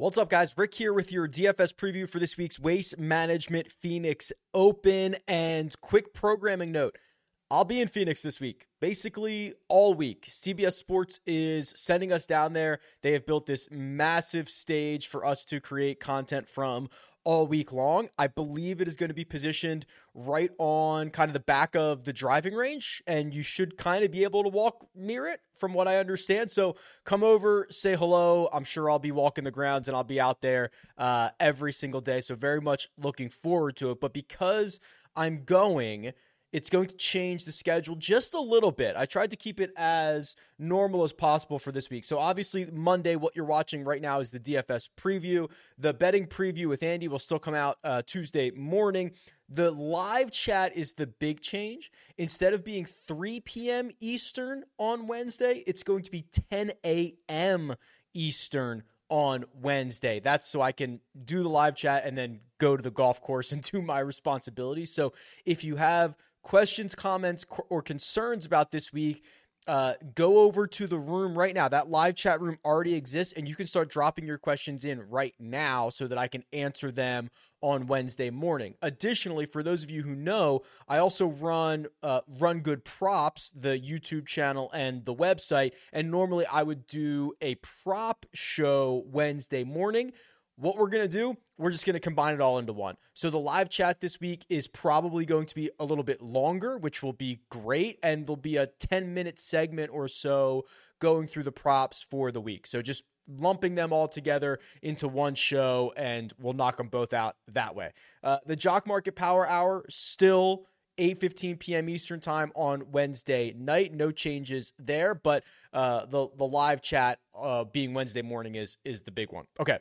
What's up, guys? Rick here with your DFS preview for this week's Waste Management Phoenix Open. And quick programming note I'll be in Phoenix this week, basically all week. CBS Sports is sending us down there. They have built this massive stage for us to create content from all week long. I believe it is going to be positioned right on kind of the back of the driving range, and you should kind of be able to walk near it from what I understand. So come over, say hello. I'm sure I'll be walking the grounds and I'll be out there uh, every single day. So very much looking forward to it. But because I'm going, it's going to change the schedule just a little bit. I tried to keep it as normal as possible for this week. So, obviously, Monday, what you're watching right now is the DFS preview. The betting preview with Andy will still come out uh, Tuesday morning. The live chat is the big change. Instead of being 3 p.m. Eastern on Wednesday, it's going to be 10 a.m. Eastern on Wednesday. That's so I can do the live chat and then go to the golf course and do my responsibilities. So if you have questions, comments, or concerns about this week, uh, go over to the room right now. That live chat room already exists, and you can start dropping your questions in right now so that I can answer them on Wednesday morning. Additionally, for those of you who know, I also run uh, Run Good Props, the YouTube channel and the website, and normally I would do a prop show Wednesday morning. What we're to do, we're just going to combine it all into one. So the live chat this week is probably going to be a little bit longer, which will be great. And there'll be a 10 minute segment or so going through the props for the week. So just lumping them all together into one show and we'll knock them both out that way. Uh, the Jock Market Power Hour still 8:15 p.m. Eastern Time on Wednesday night. No changes there, but uh, the the live chat uh, being Wednesday morning is is the big one. Okay,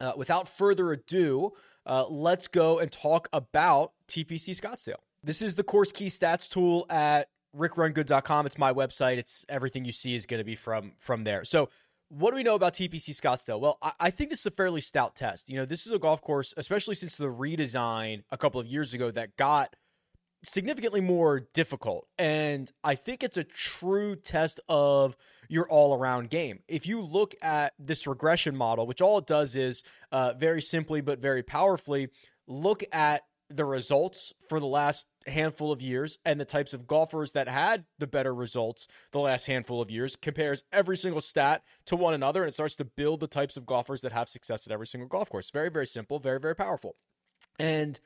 uh, without further ado, uh, let's go and talk about TPC Scottsdale. This is the course key stats tool at rickrungood.com. It's my website. It's everything you see is going to be from from there. So, what do we know about TPC Scottsdale? Well, I, I, think this is a fairly stout test. You know, this is a golf course, especially since the redesign a couple of years ago that got significantly more difficult. And I think it's a true test of your all around game. If you look at this regression model, which all it does is uh, very simply but very powerfully look at the results for the last handful of years and the types of golfers that had the better results the last handful of years compares every single stat to one another and it starts to build the types of golfers that have success at every single golf course very very simple very very powerful and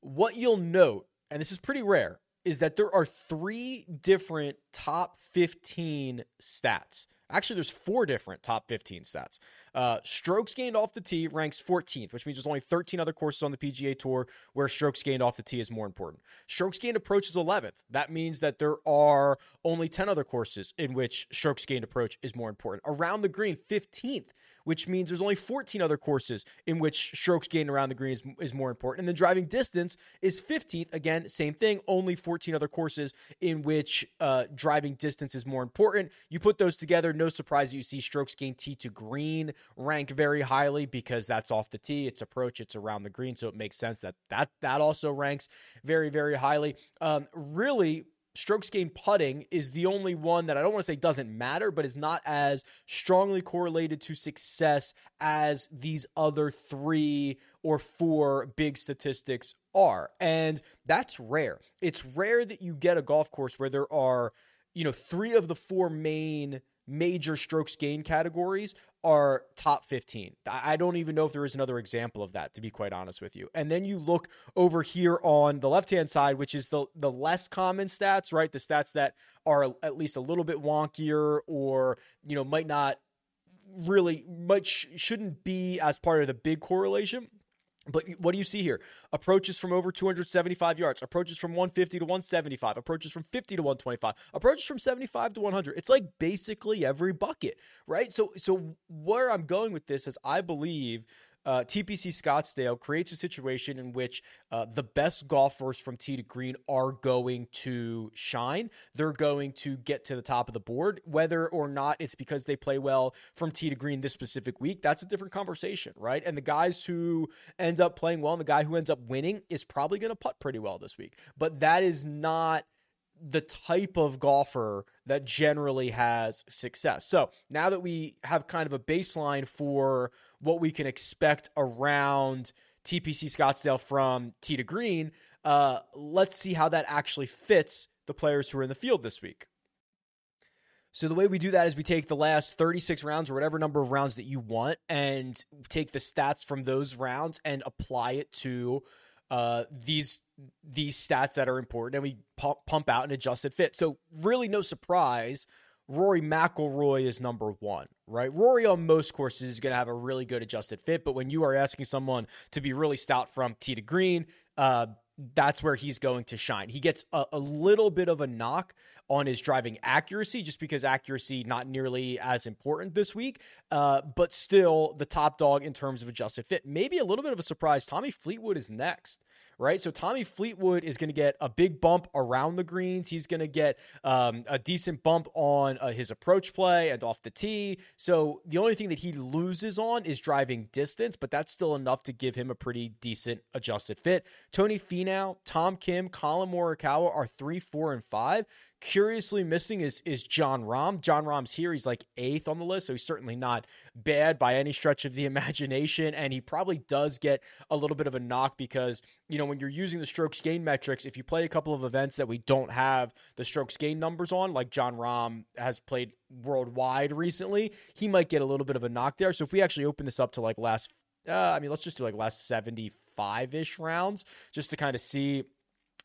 what you'll note and this is pretty rare is that there are three different top 15 stats. Actually, there's four different top 15 stats. Uh, strokes gained off the tee ranks 14th, which means there's only 13 other courses on the PGA Tour where strokes gained off the tee is more important. Strokes gained approach is 11th. That means that there are only 10 other courses in which strokes gained approach is more important. Around the green, 15th which means there's only 14 other courses in which strokes gained around the green is, is more important. And then driving distance is 15th. Again, same thing, only 14 other courses in which uh, driving distance is more important. You put those together, no surprise that you see strokes gained tee to green rank very highly because that's off the tee, it's approach, it's around the green. So it makes sense that that, that also ranks very, very highly. Um, really, strokes gained putting is the only one that I don't want to say doesn't matter, but is not as strongly correlated to success as these other three or four big statistics are. And that's rare. It's rare that you get a golf course where there are, you know, three of the four main major strokes gain categories are top 15. I don't even know if there is another example of that, to be quite honest with you. And then you look over here on the left hand side, which is the, the less common stats, right? The stats that are at least a little bit wonkier or, you know, might not really much shouldn't be as part of the big correlation. But what do you see here? Approaches from over 275 yards, approaches from 150 to 175, approaches from 50 to 125, approaches from 75 to 100. It's like basically every bucket, right? So so where I'm going with this is I believe uh, TPC Scottsdale creates a situation in which uh, the best golfers from tee to green are going to shine. They're going to get to the top of the board. Whether or not it's because they play well from tee to green this specific week, that's a different conversation, right? And the guys who end up playing well and the guy who ends up winning is probably going to putt pretty well this week. But that is not the type of golfer that generally has success. So now that we have kind of a baseline for what we can expect around TPC Scottsdale from tee to green, uh, let's see how that actually fits the players who are in the field this week. So the way we do that is we take the last 36 rounds or whatever number of rounds that you want and take the stats from those rounds and apply it to uh, these these stats that are important and we pump, pump out an adjusted fit. So really no surprise Rory McIlroy is number one, right? Rory on most courses is going to have a really good adjusted fit, but when you are asking someone to be really stout from tee to green, uh, that's where he's going to shine. He gets a, a, little bit of a knock on his driving accuracy, just because accuracy not nearly as important this week, uh, but still the top dog in terms of adjusted fit. Maybe a little bit of a surprise. Tommy Fleetwood is next right? So Tommy Fleetwood is going to get a big bump around the greens. He's going to get um, a decent bump on uh, his approach play and off the tee. So the only thing that he loses on is driving distance, but that's still enough to give him a pretty decent adjusted fit. Tony Finau, Tom Kim, Collin Morikawa are three, four, and five. Curiously missing is is Jon Rahm. Jon Rahm's here. He's like eighth on the list, so he's certainly not bad by any stretch of the imagination. And he probably does get a little bit of a knock because, you know, when you're using the strokes gain metrics, if you play a couple of events that we don't have the strokes gain numbers on, like Jon Rahm has played worldwide recently, he might get a little bit of a knock there. So if we actually open this up to like last uh, I mean, let's just do like last 75 ish rounds just to kind of see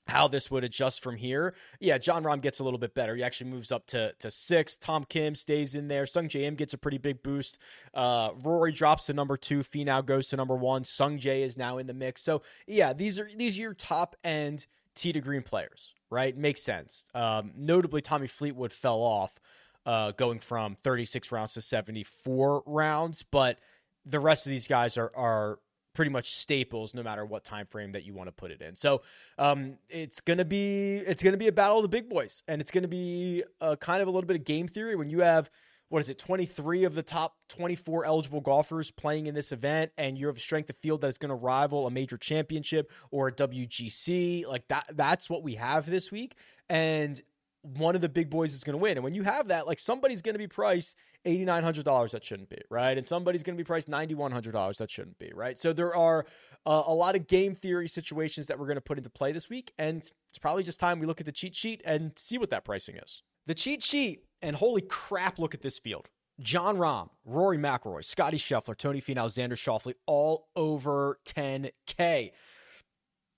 how this would adjust from here. Yeah, Jon Rahm gets a little bit better. He actually moves up to to six. Tom Kim stays in there. Sungjae Im gets a pretty big boost. Uh, Rory drops to number two. Finau goes to number one. Sungjae is now in the mix. So yeah, these are these are your top end tee to green players, right? Makes sense. Um, notably, Tommy Fleetwood fell off, uh, going from 36 rounds to 74 rounds, but the rest of these guys are are pretty much staples no matter what time frame that you want to put it in. So um, it's gonna be it's gonna be a battle of the big boys, and it's gonna be a kind of a little bit of game theory when you have what is it 23 of the top 24 eligible golfers playing in this event and you have a strength of field that is going to rival a major championship or a WGC like that that's what we have this week and one of the big boys is going to win. And when you have that, like somebody's going to be priced $8,900 that shouldn't be, right? And somebody's going to be priced $9,100 that shouldn't be, right? So there are uh, a lot of game theory situations that we're going to put into play this week. And it's probably just time we look at the cheat sheet and see what that pricing is. The cheat sheet, and holy crap, look at this field. Jon Rahm, Rory McIlroy, Scotty Scheffler, Tony Finau, Xander Schauffele, all over 10K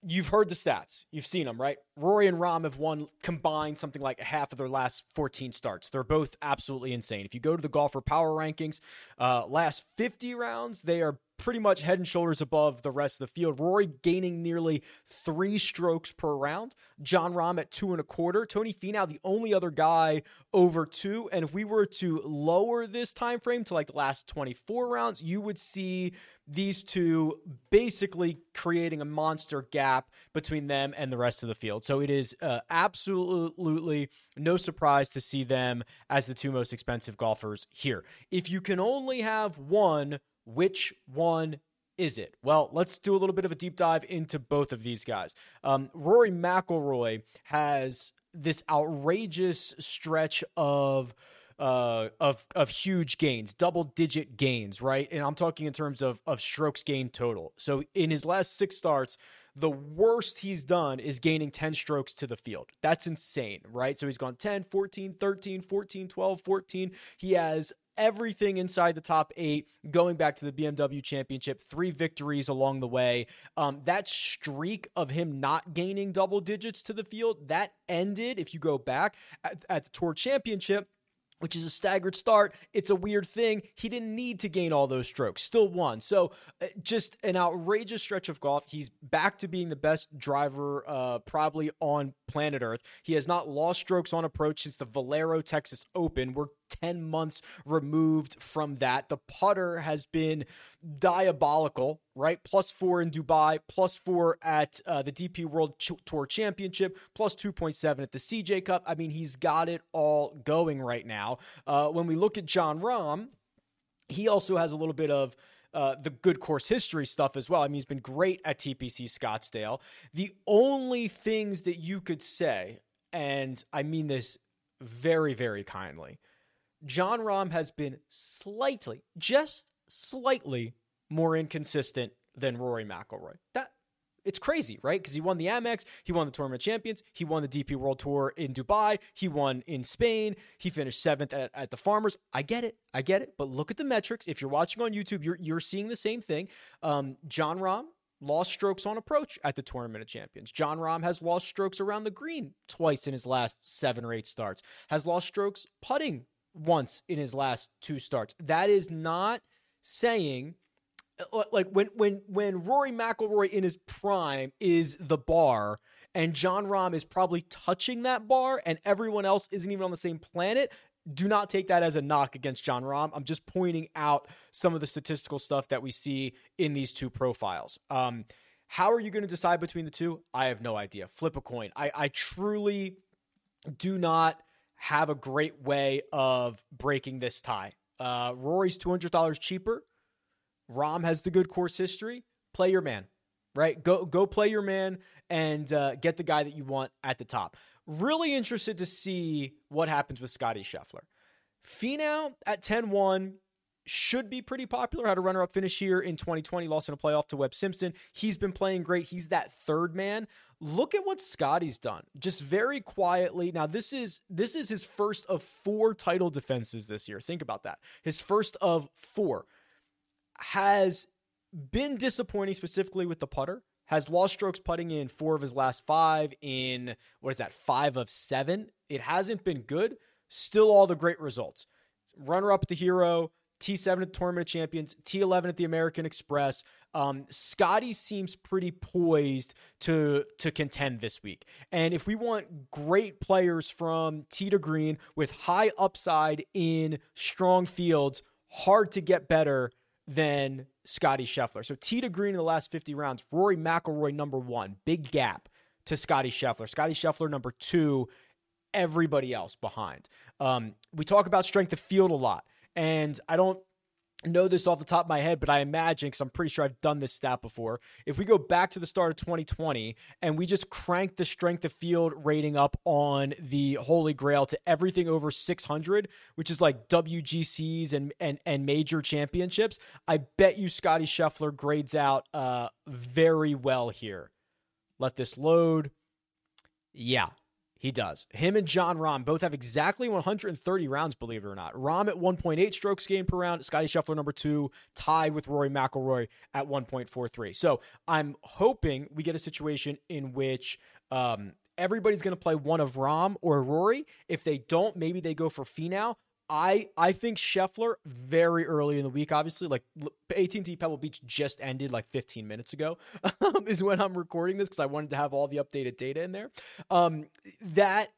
you've heard the stats. You've seen them, right? Rory and Rahm have won combined something like half of their last 14 starts. They're both absolutely insane. If you go to the golfer power rankings, uh, last 50 rounds, they are pretty much head and shoulders above the rest of the field. Rory gaining nearly three strokes per round. Jon Rahm at two and a quarter. Tony Finau, the only other guy over two. And if we were to lower this time frame to like the last 24 rounds, you would see these two basically creating a monster gap between them and the rest of the field. So it is uh, absolutely no surprise to see them as the two most expensive golfers here. If you can only have one, which one is it? Well, let's do a little bit of a deep dive into both of these guys. Um, Rory McIlroy has this outrageous stretch of uh, of of huge gains, double digit gains, right? And I'm talking in terms of of strokes gained total. So in his last six starts, the worst he's done is gaining 10 strokes to the field. That's insane, right? So he's gone 10, 14, 13, 14, 12, 14. He has everything inside the top eight going back to the BMW championship, three victories along the way. Um, that streak of him not gaining double digits to the field, that ended, if you go back at, at the Tour Championship which is a staggered start. It's a weird thing. He didn't need to gain all those strokes, still won. So, uh, just an outrageous stretch of golf. He's back to being the best driver, uh, probably on planet Earth. He has not lost strokes on approach since the Valero Texas Open. We're 10 months removed from that. The putter has been diabolical, right? Plus four in Dubai, plus four at uh, the DP World Ch- Tour Championship, plus 2.7 at the CJ Cup. I mean, he's got it all going right now. Uh, when we look at Jon Rahm, he also has a little bit of uh, the good course history stuff as well. I mean, he's been great at TPC Scottsdale. The only things that you could say, and I mean this very, very kindly, Jon Rahm has been slightly, just slightly more inconsistent than Rory McIlroy. That it's crazy, right? Because he won the Amex, he won the Tournament Champions, he won the DP World Tour in Dubai, he won in Spain, he finished seventh at, at the Farmers. I get it, I get it. But look at the metrics. If you're watching on YouTube, you're you're seeing the same thing. Um, Jon Rahm lost strokes on approach at the Tournament of Champions. Jon Rahm has lost strokes around the green twice in his last seven or eight starts. Has lost strokes putting once in his last two starts. That is not saying uh, like when when when Rory McIlroy in his prime is the bar and Jon Rahm is probably touching that bar and everyone else isn't even on the same planet, do not take that as a knock against Jon Rahm. I'm just pointing out some of the statistical stuff that we see in these two profiles. Um, how are you going to decide between the two? I have no idea. Flip a coin. I, I truly do not have a great way of breaking this tie. Uh, Rory's $200 cheaper. Rahm has the good course history. Play your man, right? Go go play your man and uh, get the guy that you want at the top. Really interested to see what happens with Scotty Scheffler. Finau at 10-1 should be pretty popular. Had a runner-up finish here in 2020, lost in a playoff to Webb Simpson. He's been playing great. He's that third man. Look at what Scotty's done. Just very quietly. Now this is this is his first of four title defenses this year. Think about that. His first of four has been disappointing specifically with the putter. Has lost strokes putting in four of his last five, in what is that, five of seven? It hasn't been good. Still, all the great results. Runner up the Hero, T7 at Tournament of Champions, T11 at the American Express. Um, Scotty seems pretty poised to to contend this week. And if we want great players from tee to green with high upside in strong fields, hard to get better than Scotty Scheffler. So tee to green in the last 50 rounds, Rory McIlroy number one, big gap to Scotty Scheffler. Scotty Scheffler number two, everybody else behind. Um, we talk about strength of field a lot, and I don't know this off the top of my head, but I imagine because I'm pretty sure I've done this stat before. If we go back to the start of 2020 and we just crank the strength of field rating up on the Holy Grail to everything over 600, which is like WGCs and and and major championships, I bet you Scotty Scheffler grades out uh very well here. Let this load. Yeah, he does. Him and Jon Rahm both have exactly 130 rounds, believe it or not. Rahm at 1.8 strokes gained per round. Scotty Scheffler, number two, tied with Rory McIlroy at 1.43. So I'm hoping we get a situation in which um, everybody's going to play one of Rahm or Rory. If they don't, maybe they go for Finau. I I think Scheffler very early in the week, obviously, like AT&T Pebble Beach just ended like 15 minutes ago, um, is when I'm recording this because I wanted to have all the updated data in there. Um, that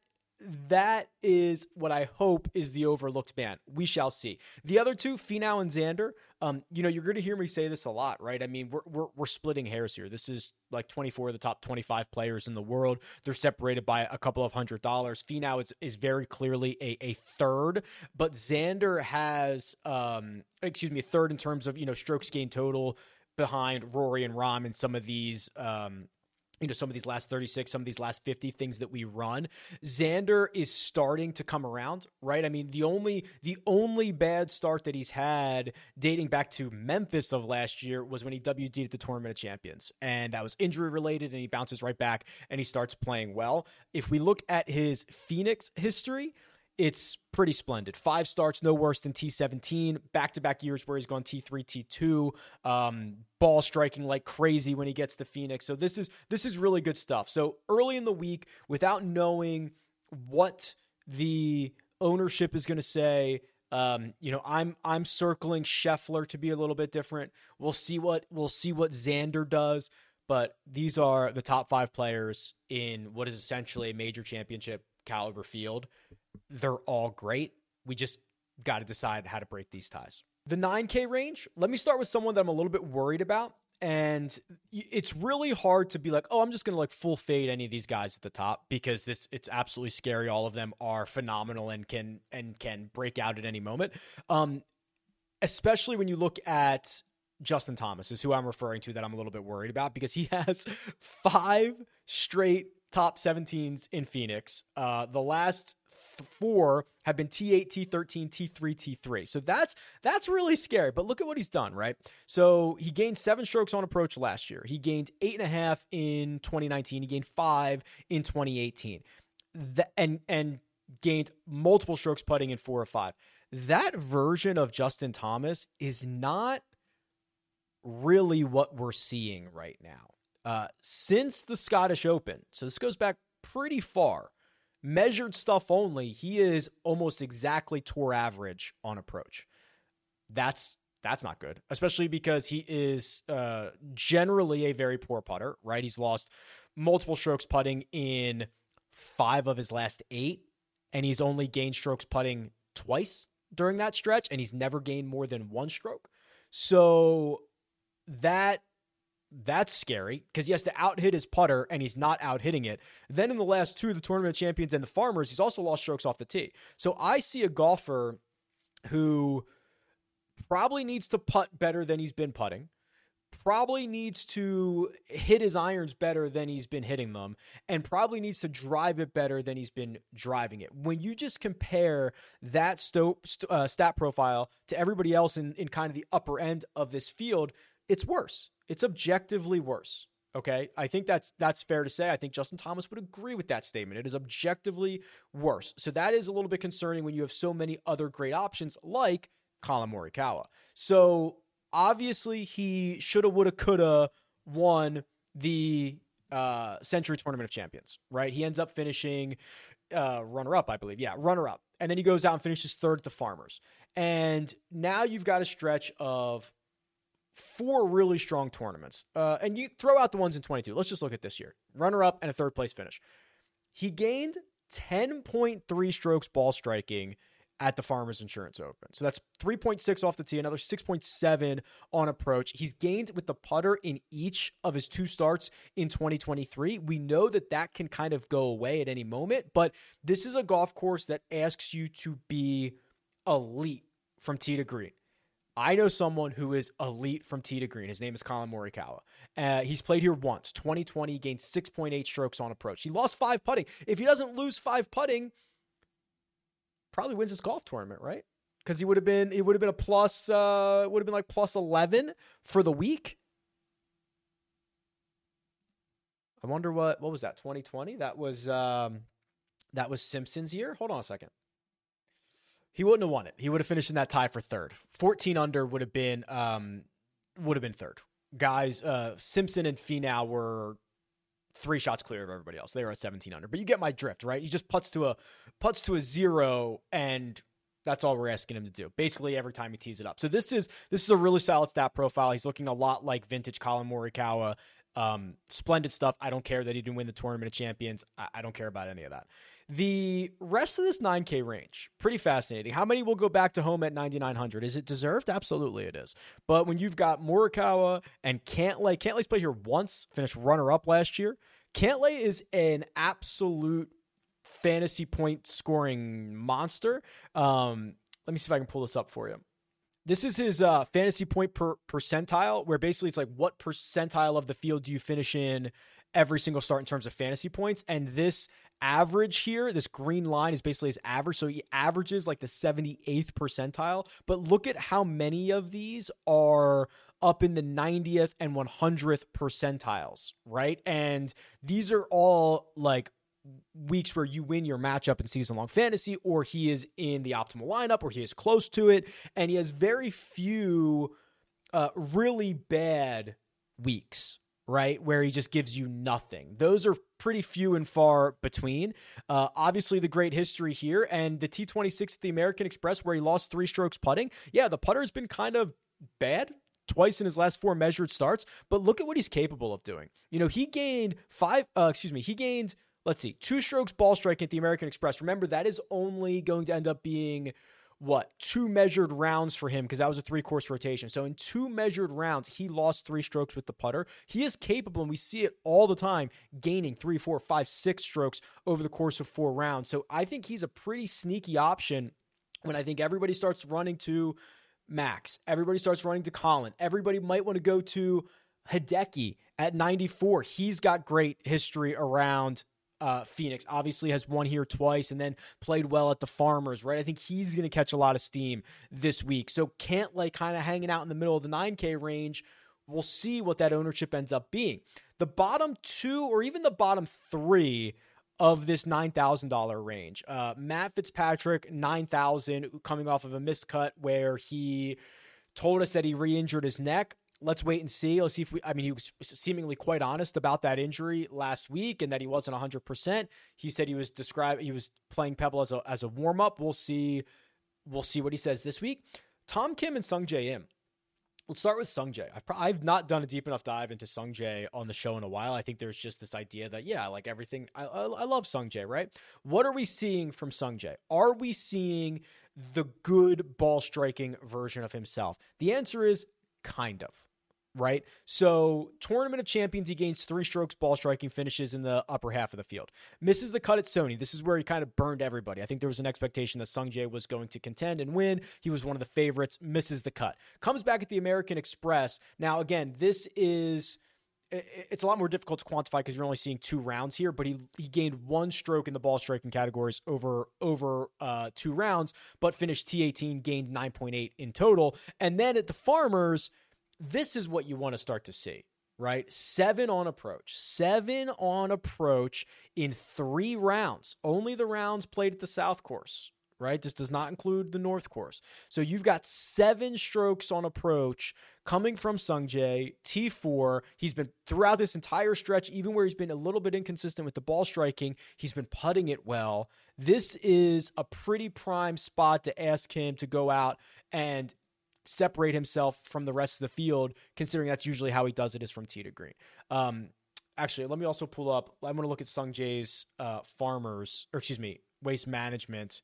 that is what I hope is the overlooked man. We shall see. The other two, Finau and Xander, um, you know, you're going to hear me say this a lot, right? I mean, we're, we're, we're splitting hairs here. This is like 24 of the top 25 players in the world. They're separated by a couple of hundred dollars. Finau is, is very clearly a, a third, but Xander has, um, excuse me, a third in terms of, you know, strokes gained total behind Rory and Rahm in some of these, um, you know some of these last 36 some of these last 50 things that we run xander is starting to come around right? I mean the only the only bad start that he's had dating back to memphis of last year was when he wd at the tournament of champions and that was injury related and he bounces right back and he starts playing well. If we look at his phoenix history it's pretty splendid. Five starts, no worse than T17. Back to back years where he's gone T3, T2. Um, ball striking like crazy when he gets to Phoenix. So this is this is really good stuff. So early in the week, without knowing what the ownership is going to say, um, you know, I'm I'm circling Scheffler to be a little bit different. We'll see what we'll see what Xander does. But these are the top five players in what is essentially a major championship caliber field they're all great. We just got to decide how to break these ties. The 9K range, let me start with someone that I'm a little bit worried about. And it's really hard to be like, oh, I'm just going to like full fade any of these guys at the top because this it's absolutely scary. All of them are phenomenal and can and can break out at any moment. Um, especially when you look at Justin Thomas is who I'm referring to that I'm a little bit worried about because he has five straight top 17s in Phoenix. Uh, the last four have been T8, T13, T3, T3. So that's that's really scary. But look at what he's done, right? So he gained seven strokes on approach last year. He gained eight and a half in 2019. He gained five in 2018. The, and and gained multiple strokes putting in four or five. That version of Justin Thomas is not really what we're seeing right now. Uh, since the Scottish Open, so this goes back pretty far measured stuff only, he is almost exactly tour average on approach. That's that's not good, especially because he is uh, generally a very poor putter, right? He's lost multiple strokes putting in five of his last eight, and he's only gained strokes putting twice during that stretch, and he's never gained more than one stroke. So that that's scary because he has to out hit his putter and he's not out hitting it. Then in the last two, the tournament champions and the farmers, he's also lost strokes off the tee. So I see a golfer who probably needs to putt better than he's been putting, probably needs to hit his irons better than he's been hitting them, and probably needs to drive it better than he's been driving it. When you just compare that sto- uh, stat profile to everybody else in, in kind of the upper end of this field, it's worse. It's objectively worse. Okay, I think that's that's fair to say. I think Justin Thomas would agree with that statement. It is objectively worse. So that is a little bit concerning when you have so many other great options like Collin Morikawa. So obviously he shoulda, woulda, coulda won the uh, Sentry Tournament of Champions. Right? He ends up finishing uh, runner up, I believe. Yeah, runner up, and then he goes out and finishes third at the Farmers. And now you've got a stretch of four really strong tournaments. Uh, and you throw out the ones in 22. Let's just look at this year runner up and a third place finish. He gained 10.3 strokes ball striking at the Farmers Insurance Open. So that's 3.6 off the tee, another 6.7 on approach. He's gained with the putter in each of his two starts in 2023. We know that that can kind of go away at any moment, but this is a golf course that asks you to be elite from tee to green. I know someone who is elite from tee to green. His name is Collin Morikawa. Uh, he's played here once. 2020, gained 6.8 strokes on approach. He lost five putting. If he doesn't lose five putting, probably wins this golf tournament, right? Because he would have been, it would have been a plus, uh, would have been like plus 11 for the week. I wonder what, what was that? 2020? That was, um, that was Simpson's year. Hold on a second he wouldn't have won it. He would have finished in that tie for third. 14 under would have been um would have been third. Guys, uh Simpson and Finau were three shots clear of everybody else. They were at 17 under. But you get my drift, right? He just puts to a puts to a zero and that's all we're asking him to do. Basically, every time he tees it up. So this is this is a really solid stat profile. He's looking a lot like vintage Collin Morikawa. Um, splendid stuff. I don't care that he didn't win the tournament of champions. I, I don't care about any of that. The rest of this 9K range, pretty fascinating. How many will go back to Homa at 9,900? Is it deserved? Absolutely, it is. But when you've got Morikawa and Cantlay, Cantlay's played here once, finished runner up last year. Cantlay is an absolute fantasy point scoring monster. Um, let me see if I can pull this up for you. This is his uh, fantasy point per percentile, where basically it's like what percentile of the field do you finish in every single start in terms of fantasy points. And this average here, this green line is basically his average. So he averages like the 78th percentile. But look at how many of these are up in the 90th and 100th percentiles, right? And these are all like weeks where you win your matchup in season long fantasy, or he is in the optimal lineup, or he is close to it. And he has very few uh, really bad weeks right? Where he just gives you nothing. Those are pretty few and far between. Uh, obviously, the great history here and the T26 at the American Express, where he lost three strokes putting. Yeah, the putter has been kind of bad twice in his last four measured starts, but look at what he's capable of doing. You know, he gained five, uh, excuse me, he gained. Let's see, two strokes ball striking at the American Express. Remember, that is only going to end up being what two measured rounds for him because that was a three course rotation. So in two measured rounds, he lost three strokes with the putter. He is capable, and we see it all the time, gaining three, four, five, six strokes over the course of four rounds. So I think he's a pretty sneaky option when I think everybody starts running to Max. Everybody starts running to Collin, Everybody might want to go to Hideki at 94. He's got great history around uh, Phoenix. Obviously, has won here twice and then played well at the Farmers, right? I think he's going to catch a lot of steam this week. So Cantlay like, kind of hanging out in the middle of the 9K range. We'll see what that ownership ends up being. The bottom two, or even the bottom three, of this $9,000 range. Uh, Matt Fitzpatrick, 9,000, coming off of a missed cut where he told us that he re injured his neck. Let's wait and see. Let's see if we, I mean, he was seemingly quite honest about that injury last week and that he wasn't 100%. He said he was describing, he was playing Pebble as a, as a warm up. We'll see. We'll see what he says this week. Tom Kim and Sungjae Im. Let's start with Sungjae. I've, I've not done a deep enough dive into Sungjae on the show in a while. I think there's just this idea that, yeah, like everything, I, I, I love Sungjae, right? What are we seeing from Sungjae? Are we seeing the good ball striking version of himself? The answer is kind of right? So, Tournament of Champions, he gains three strokes ball striking finishes in the upper half of the field. Misses the cut at Sony. This is where he kind of burned everybody. I think there was an expectation that Sungjae was going to contend and win. He was one of the favorites, misses the cut. Comes back at the American Express. Now, again, this is it's a lot more difficult to quantify because you're only seeing two rounds here, but he he gained one stroke in the ball striking categories over over uh, two rounds, but finished T18, gained 9.8 in total. And then at the Farmers, this is what you want to start to see, right? Seven on approach, seven on approach in three rounds. Only the rounds played at the South course, right? This does not include the North course. So you've got seven strokes on approach coming from Sungjae, T4. He's been throughout this entire stretch, even where he's been a little bit inconsistent with the ball striking, he's been putting it well. This is a pretty prime spot to ask him to go out and separate himself from the rest of the field, considering that's usually how he does it is from tee to green. Um, actually, let me also pull up. I'm going to look at Sungjae's uh, farmers, or excuse me, waste management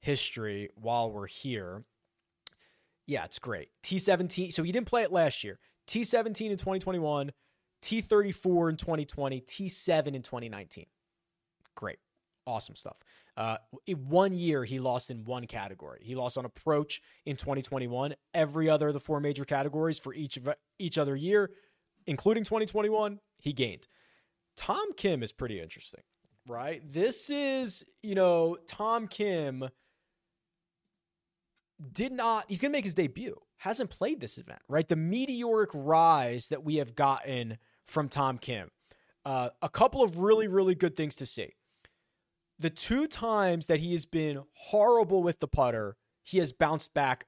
history while we're here. Yeah, it's great. T17. So he didn't play it last year. T17 in 2021, T34 in 2020, T7 in 2019. Great. Awesome stuff. Uh, one year he lost in one category. He lost on approach in 2021. Every other of the four major categories for each of each other year, including 2021, he gained. Tom Kim is pretty interesting, right? This is, you know, Tom Kim did not, he's going to make his debut, hasn't played this event, right? The meteoric rise that we have gotten from Tom Kim. Uh, a couple of really, really good things to see the two times that he has been horrible with the putter, he has bounced back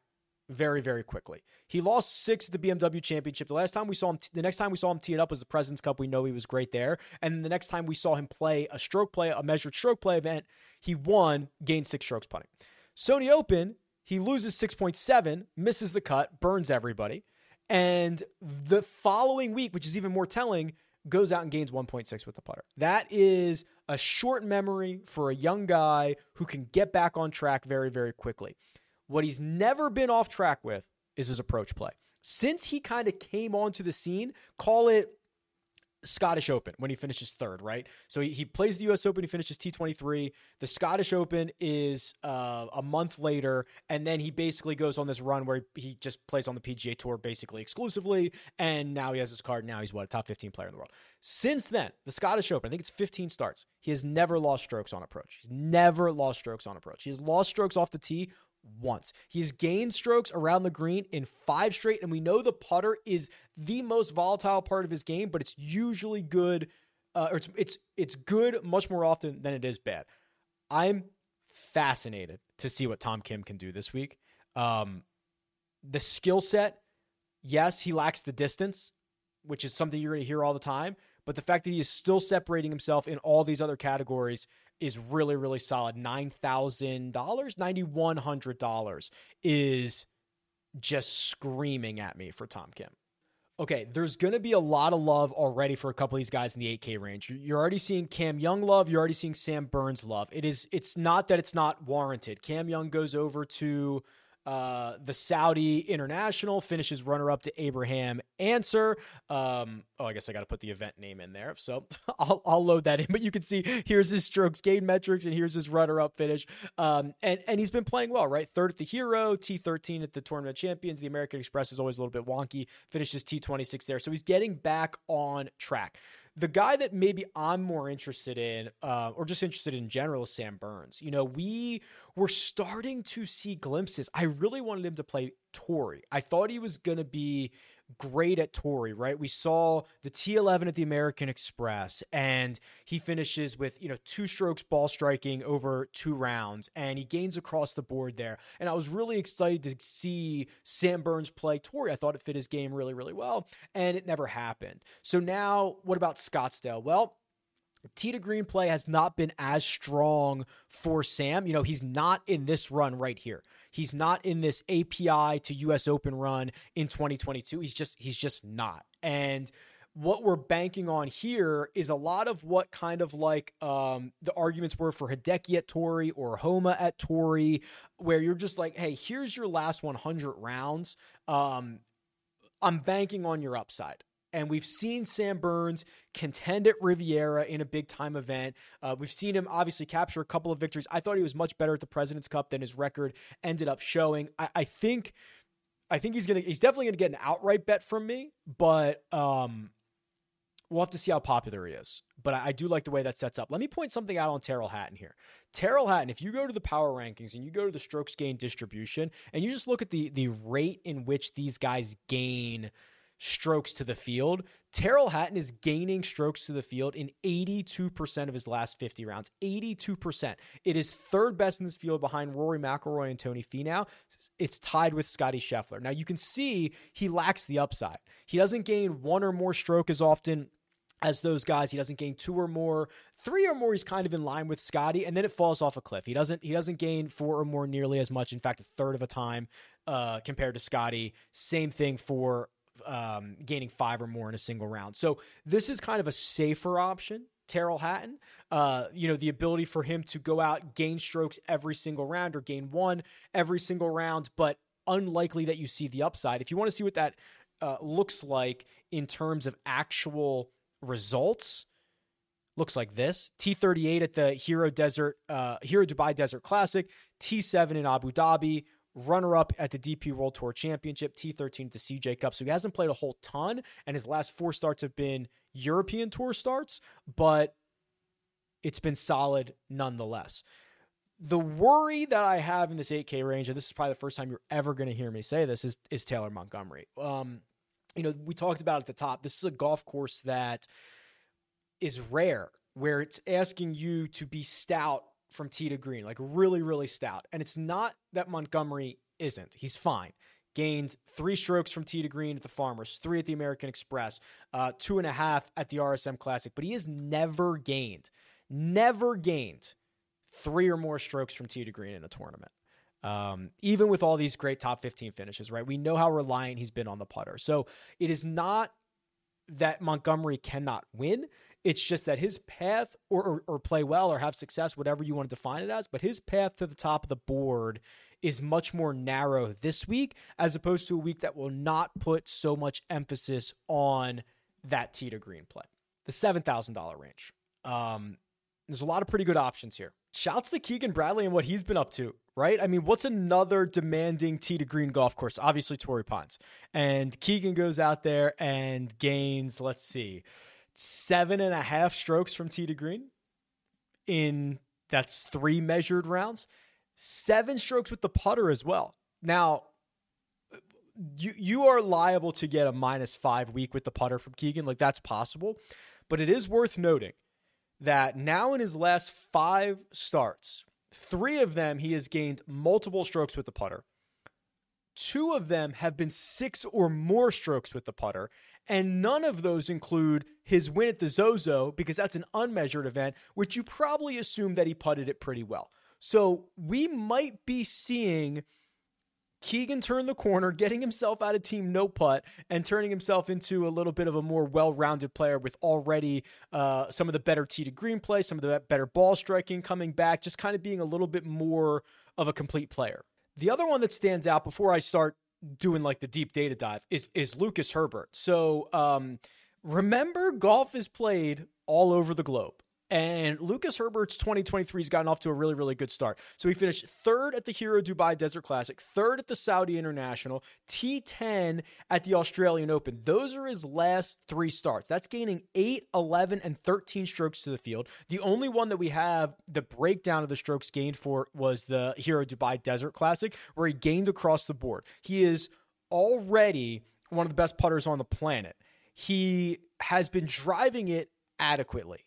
very, very quickly. He lost six at the BMW Championship. The last time we saw him, the next time we saw him tee it up was the President's Cup. We know he was great there. And the next time we saw him play a stroke play, a measured stroke play event, he won, gained six strokes putting. Sony Open, he loses 6.7, misses the cut, burns everybody. And the following week, which is even more telling, goes out and gains 1.6 with the putter. That is a short memory for a young guy who can get back on track very, very quickly. What he's never been off track with is his approach play. Since he kind of came onto the scene, call it Scottish Open when he finishes third, right? So he, he plays the US Open, he finishes T23. The Scottish Open is uh, a month later, and then he basically goes on this run where he, he just plays on the PGA Tour basically exclusively, and now he has his card. Now he's what, a top 15 player in the world. Since then, the Scottish Open, I think it's 15 starts. He has never lost strokes on approach. He's never lost strokes on approach. He has lost strokes off the tee once. He's gained strokes around the green in five straight, and we know the putter is the most volatile part of his game, but it's usually good, uh, or it's it's it's good much more often than it is bad. I'm fascinated to see what Tom Kim can do this week. Um, the skill set, yes, he lacks the distance, which is something you're going to hear all the time. But the fact that he is still separating himself in all these other categories is really, really solid. $9,000, $9,100 is just screaming at me for Tom Kim. Okay, there's going to be a lot of love already for a couple of these guys in the 8K range. You're already seeing Cam Young love. You're already seeing Sam Burns love. It is. It's not that it's not warranted. Cam Young goes over to uh, the Saudi International finishes runner up to Abraham Ancer. Um, oh, I guess I got to put the event name in there. So I'll, I'll load that in. But you can see here's his strokes gain metrics and here's his runner up finish. Um, and, and he's been playing well, right? Third at the Hero, T13 at the Tournament of Champions. The American Express is always a little bit wonky, finishes T26 there. So he's getting back on track. The guy that maybe I'm more interested in, uh, or just interested in general, is Sam Burns. You know, we were starting to see glimpses. I really wanted him to play Torrey. I thought he was going to be great at Torrey, right? We saw the T11 at the American Express, and he finishes with, you know, two strokes ball striking over two rounds, and he gains across the board there. And I was really excited to see Sam Burns play Torrey. I thought it fit his game really, really well, and it never happened. So now, what about Scottsdale? Well, Tee to green play has not been as strong for Sam. You know, he's not in this run right here. He's not in this API to US Open run in 2022. He's just he's just not. And what we're banking on here is a lot of what kind of like um, the arguments were for Hideki at Torrey or Homa at Torrey, where you're just like, hey, here's your last 100 rounds. Um, I'm banking on your upside. And we've seen Sam Burns contend at Riviera in a big time event. Uh, we've seen him obviously capture a couple of victories. I thought he was much better at the President's Cup than his record ended up showing. I, I think, I think he's gonna, he's definitely gonna get an outright bet from me, but um, we'll have to see how popular he is. But I, I do like the way that sets up. Let me point something out on Tyrrell Hatton here. Tyrrell Hatton, if you go to the power rankings and you go to the strokes gain distribution and you just look at the the rate in which these guys gain strokes to the field. Tyrrell Hatton is gaining strokes to the field in 82% of his last 50 rounds. 82%. It is third best in this field behind Rory McIlroy and Tony Finau. It's tied with Scotty Scheffler. Now you can see he lacks the upside. He doesn't gain one or more stroke as often as those guys. He doesn't gain two or more, three or more. He's kind of in line with Scotty, and then it falls off a cliff. He doesn't. He doesn't gain four or more nearly as much. In fact, a third of a time uh, compared to Scotty. Same thing for um, gaining five or more in a single round. So this is kind of a safer option. Tyrrell Hatton, uh, you know, the ability for him to go out, gain strokes every single round or gain one every single round, but unlikely that you see the upside. If you want to see what that uh, looks like in terms of actual results, looks like this T38 at the Hero Desert, uh, Hero Dubai Desert Classic, T7 in Abu Dhabi, runner up at the DP World Tour Championship, T13 at the CJ Cup. So he hasn't played a whole ton, and his last four starts have been European Tour starts, but it's been solid nonetheless. The worry that I have in this 8K range, and this is probably the first time you're ever going to hear me say this, is, is Taylor Montgomery. Um, you know, we talked about at the top, this is a golf course that is rare, where it's asking you to be stout from tee to green, like really, really stout. And it's not that Montgomery isn't. He's fine. Gained three strokes from tee to green at the Farmers, three at the American Express, uh, two and a half at the RSM Classic, but he has never gained, never gained three or more strokes from tee to green in a tournament. Um, even with all these great top 15 finishes, right? We know how reliant he's been on the putter. So it is not that Montgomery cannot win. It's just that his path, or, or, or, play well or have success, whatever you want to define it as, but his path to the top of the board is much more narrow this week as opposed to a week that will not put so much emphasis on that tee to green play. The $7,000 range. Um, there's a lot of pretty good options here. Shouts to Keegan Bradley and what he's been up to, right? I mean, what's another demanding tee to green golf course? Obviously, Torrey Pines. And Keegan goes out there and gains, let's see, seven and a half strokes from tee to green in that's three measured rounds, seven strokes with the putter as well. Now, you you are liable to get a minus five week with the putter from Keegan, like that's possible, but it is worth noting that now in his last five starts, three of them he has gained multiple strokes with the putter. Two of them have been six or more strokes with the putter, and none of those include his win at the Zozo because that's an unmeasured event, which you probably assume that he putted it pretty well. So we might be seeing Keegan turn the corner, getting himself out of team no putt and turning himself into a little bit of a more well rounded player with already uh, some of the better tee to green play, some of the better ball striking coming back, just kind of being a little bit more of a complete player. The other one that stands out before I start doing like the deep data dive is is Lucas Herbert. So um, remember, golf is played all over the globe. And Lucas Herbert's 2023 has gotten off to a really, really good start. So he finished third at the Hero Dubai Desert Classic, third at the Saudi International, T10 at the Australian Open. Those are his last three starts. That's gaining 8, 11, and 13 strokes to the field. The only one that we have the breakdown of the strokes gained for was the Hero Dubai Desert Classic, where he gained across the board. He is already one of the best putters on the planet. He has been driving it adequately.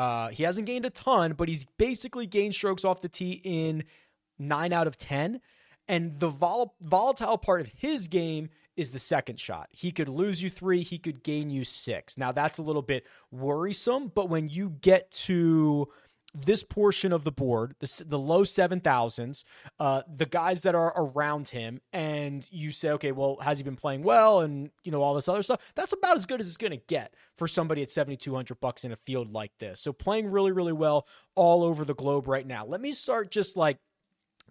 Uh, he hasn't gained a ton, but he's basically gained strokes off the tee in nine out of 10. And the vol- volatile part of his game is the second shot. He could lose you three, he could gain you six. Now, that's a little bit worrisome, but when you get to this portion of the board, the, the low 7,000s, uh, the guys that are around him, and you say, okay, well, has he been playing well? And, you know, all this other stuff. That's about as good as it's going to get for somebody at 7,200 bucks in a field like this. So playing really, really well all over the globe right now. Let me start just like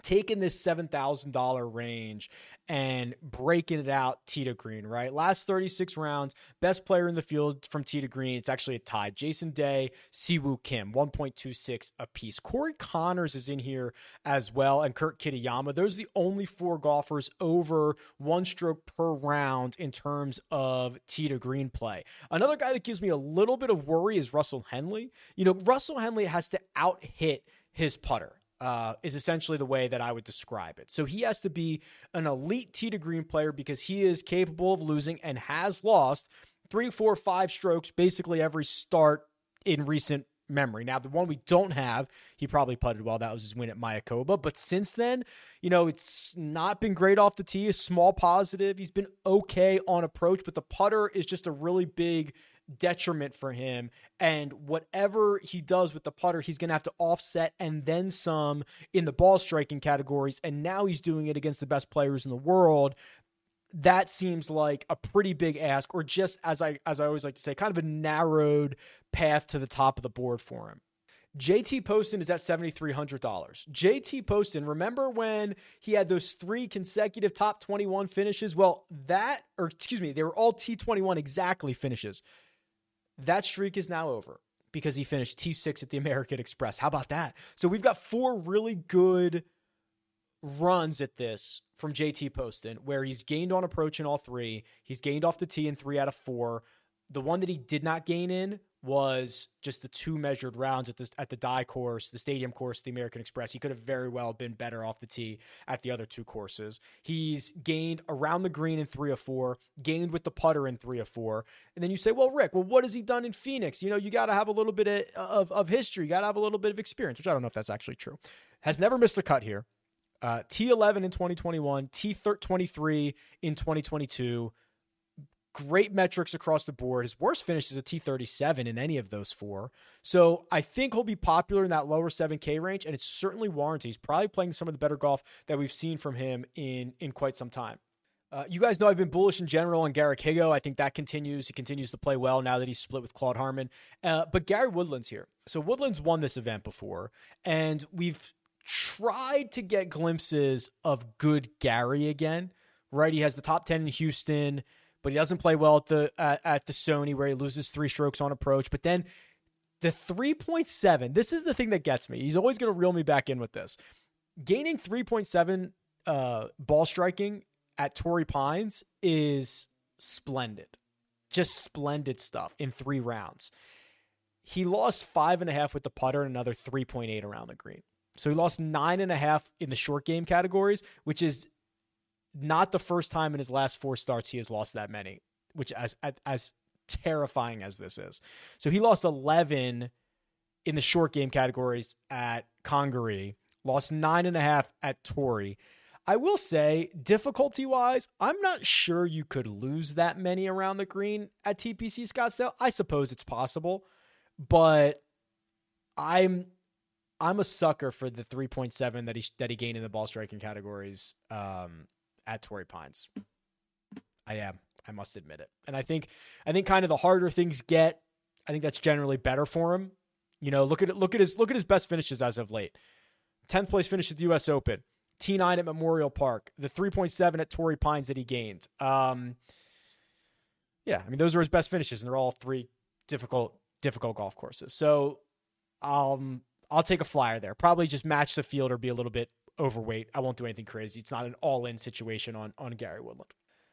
taking this $7,000 range and breaking it out tee to green, right? Last 36 rounds, best player in the field from tee to green. It's actually a tie. Jason Day, Siwoo Kim, 1.26 apiece. Corey Conners is in here as well, and Kurt Kitayama. Those are the only four golfers over one stroke per round in terms of tee to green play. Another guy that gives me a little bit of worry is Russell Henley. You know, Russell Henley has to out hit his putter uh, is essentially the way that I would describe it. So he has to be an elite tee to green player because he is capable of losing and has lost three, four, five strokes basically every start in recent memory. Now, the one we don't have, he probably putted well. That was his win at Mayakoba. But since then, you know, it's not been great off the tee. A small positive. He's been okay on approach, but the putter is just a really big detriment for him. And whatever he does with the putter, he's going to have to offset and then some in the ball striking categories. And now he's doing it against the best players in the world. That seems like a pretty big ask, or just as I as I always like to say, kind of a narrowed path to the top of the board for him. JT Poston is at $7,300. JT Poston, remember when he had those three consecutive top 21 finishes? Well, that, or excuse me, they were all T21 exactly finishes. That streak is now over because he finished T6 at the American Express. How about that? So we've got four really good runs at this from JT Poston where he's gained on approach in all three. He's gained off the tee in three out of four. The one that he did not gain in was just the two measured rounds at the at the Dye course, the stadium course, the American Express. He could have very well been better off the tee at the other two courses. He's gained around the green in three of four, gained with the putter in three of four. And then you say, well, Rick, well, what has he done in Phoenix? You know, you got to have a little bit of, of, history. You got to have a little bit of experience, which I don't know if that's actually true. Has never missed a cut here. Uh, T11 in 2021, T23 in 2022 great metrics across the board. His worst finish is a T37 in any of those four. So I think he'll be popular in that lower 7K range, and it's certainly warranted. He's probably playing some of the better golf that we've seen from him in, in quite some time. Uh, you guys know I've been bullish in general on Garrick Higgo. I think that continues. He continues to play well now that he's split with Claude Harmon. Uh, but Gary Woodland's here. So Woodland's won this event before, and we've tried to get glimpses of good Gary again. Right? He has the top 10 in Houston but he doesn't play well at the at, the Sony where he loses three strokes on approach. But then the 3.7, this is the thing that gets me. He's always going to reel me back in with this. Gaining 3.7 uh, ball striking at Torrey Pines is splendid. Just splendid stuff in three rounds. He lost five and a half with the putter and another 3.8 around the green. So he lost nine and a half in the short game categories, which is not the first time in his last four starts he has lost that many, which as as terrifying as this is. So he lost 11 in the short game categories at Congaree, lost nine and a half at Torrey. I will say, difficulty wise, I'm not sure you could lose that many around the green at TPC Scottsdale. I suppose it's possible, but I'm I'm a sucker for the 3.7 that he that he gained in the ball striking categories um, at Torrey Pines. I am. I must admit it. And I think I think kind of the harder things get, I think that's generally better for him. You know, look at it, look at his look at his best finishes as of late. 10th place finish at the US Open, T9 at Memorial Park, the 3.7 at Torrey Pines that he gained. Um yeah, I mean those are his best finishes and they're all three difficult difficult golf courses. So um, I'll take a flyer there. Probably just match the field or be a little bit overweight. I won't do anything crazy. It's not an all in situation on, on Gary Woodland.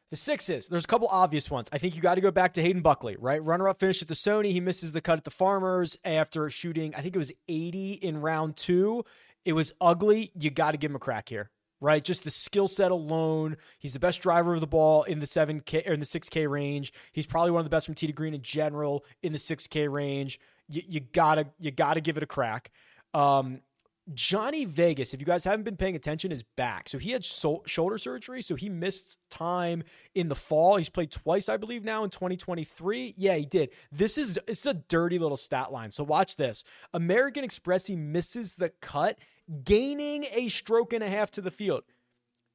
The six is there's a couple obvious ones. I think you got to go back to Hayden Buckley, right? Runner up finish at the Sony. He misses the cut at the Farmers after shooting, I think it was 80 in round two. It was ugly. You got to give him a crack here, right? Just the skill set alone. He's the best driver of the ball in the 7K or in the 6K range. He's probably one of the best from tee to green in general in the 6K range. You, you gotta you gotta give it a crack. Um, Johnny Vegas, if you guys haven't been paying attention, is back. So he had so- shoulder surgery, so he missed time in the fall. He's played twice, I believe, now in 2023. Yeah, he did. This is it's a dirty little stat line. So watch this. American Express, he misses the cut, gaining a stroke and a half to the field.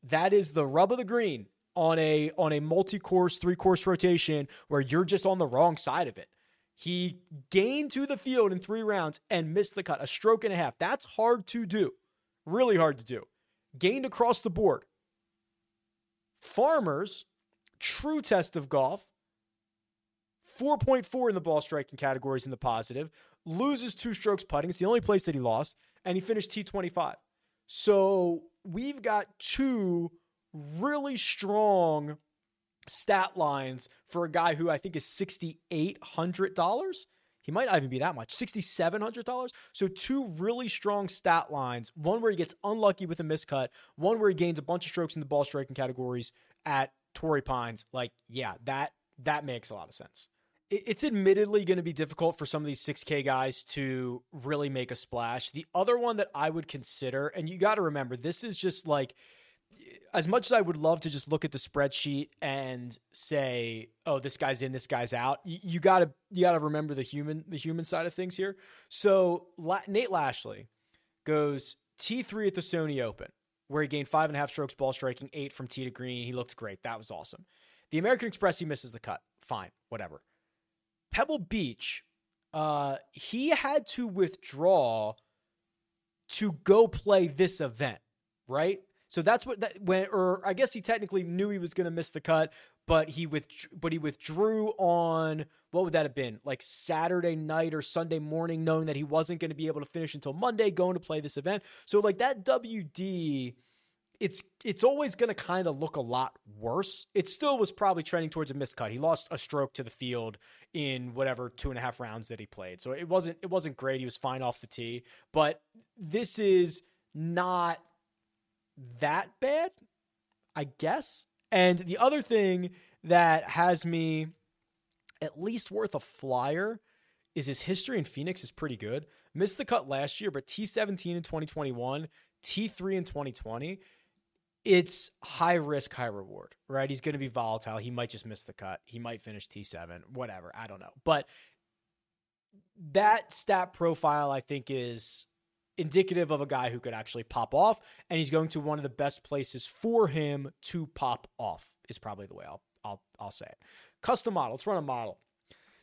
That is the rub of the green on a on a multi-course, three-course rotation where you're just on the wrong side of it. He gained to the field in three rounds and missed the cut, a stroke and a half. That's hard to do. Really hard to do. Gained across the board. Farmers, true test of golf, 4.4 in the ball striking categories in the positive, loses two strokes putting. It's the only place that he lost, and he finished T25. So we've got two really strong stat lines for a guy who I think is $6,800. He might not even be that much, $6,700. So, two really strong stat lines one where he gets unlucky with a miscut, one where he gains a bunch of strokes in the ball striking categories at Torrey Pines. Like, yeah, that that makes a lot of sense. It's admittedly going to be difficult for some of these 6K guys to really make a splash. The other one that I would consider, and you got to remember, this is just like as much as I would love to just look at the spreadsheet and say, "Oh, this guy's in, this guy's out," you, gotta you gotta remember the human the human side of things here. So La- Nate Lashley goes T three at the Sony Open, where he gained five and a half strokes ball striking, eight from tee to green. He looked great. That was awesome. The American Express, he misses the cut. Fine, whatever. Pebble Beach, uh, he had to withdraw to go play this event, right? So that's what that when or I guess he technically knew he was going to miss the cut, but he with but he withdrew on what would that have been? Like Saturday night or Sunday morning knowing that he wasn't going to be able to finish until Monday going to play this event. So like that WD it's it's always going to kind of look a lot worse. It still was probably trending towards a miscut. He lost a stroke to the field in whatever two and a half rounds that he played, so it wasn't it wasn't great. He was fine off the tee, but this is not that bad, I guess. And the other thing that has me at least worth a flyer is his history in Phoenix is pretty good. Missed the cut last year, but T17 in 2021, T3 in 2020. It's high risk, high reward, right? He's going to be volatile. He might just miss the cut. He might finish T7, whatever. I don't know. But that stat profile, I think, is indicative of a guy who could actually pop off, and he's going to one of the best places for him to pop off. Is probably the way I'll I'll I'll say it. Custom model. Let's run a model.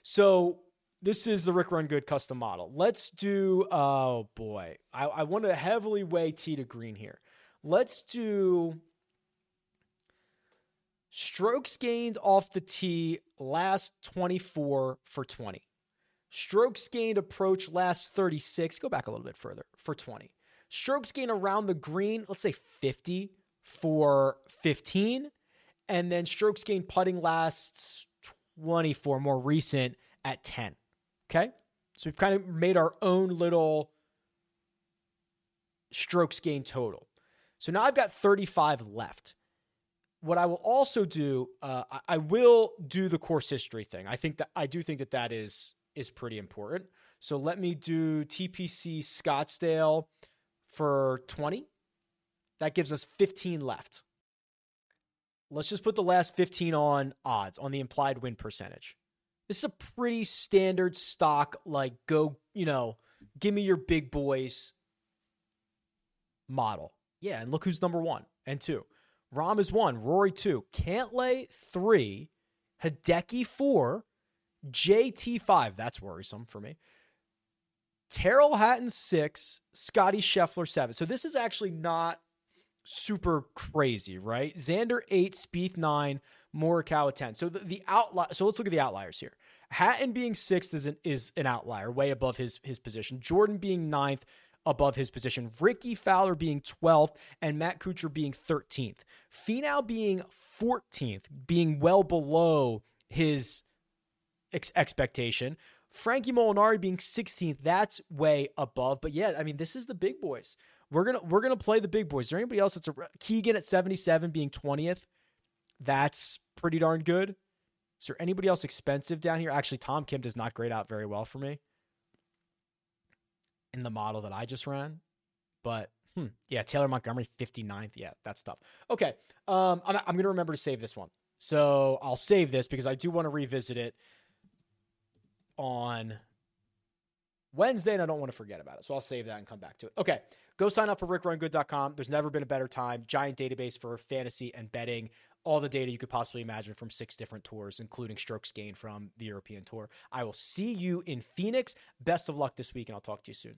So this is the Rick Run Good custom model. Let's do. Oh boy, I, I want to heavily weigh tee to green here. Let's do strokes gained off the tee last 24 for 20. Strokes gained approach last 36. Go back a little bit further for 20. Strokes gained around the green, let's say 50 for 15. And then strokes gained putting lasts 24, more recent at 10. Okay. So we've kind of made our own little strokes gained total. So now I've got 35 left. What I will also do, uh, I will do the course history thing. I think that I do think that that is is pretty important. So let me do TPC Scottsdale for 20. That gives us 15 left. Let's just put the last 15 on odds on the implied win percentage. This is a pretty standard stock, like go, you know, give me your big boys model. Yeah, and look who's number one and two. Rahm is one, Rory two, Cantlay three, Hideki four, JT5, that's worrisome for me. Tyrrell Hatton six, Scotty Scheffler seven. So this is actually not super crazy, right? Xander eight, Spieth nine, Morikawa 10. So the, the outlier. So let's look at the outliers here. Hatton being sixth is an, is an outlier, way above his his position. Jordan being ninth, above his position. Rickie Fowler being 12th and Matt Kuchar being 13th. Finau being 14th, being well below his ex- expectation. Frankie Molinari being 16th, that's way above. But yeah, I mean, this is the big boys. We're gonna we're gonna play the big boys. Is there anybody else that's a Keegan at 77 being 20th? That's pretty darn good. Is there anybody else expensive down here? Actually, Tom Kim does not grade out very well for me in the model that I just ran. But hmm, yeah, Taylor Montgomery 59th. Yeah, that's tough. Okay. Um, I'm, I'm going to remember to save this one. So I'll save this because I do want to revisit it on Wednesday and I don't want to forget about it. So I'll save that and come back to it. Okay. Go sign up for rickrungood.com. There's never been a better time. Giant database for fantasy and betting. All the data you could possibly imagine from six different tours, including strokes gained from the European Tour. I will see you in Phoenix. Best of luck this week, and I'll talk to you soon.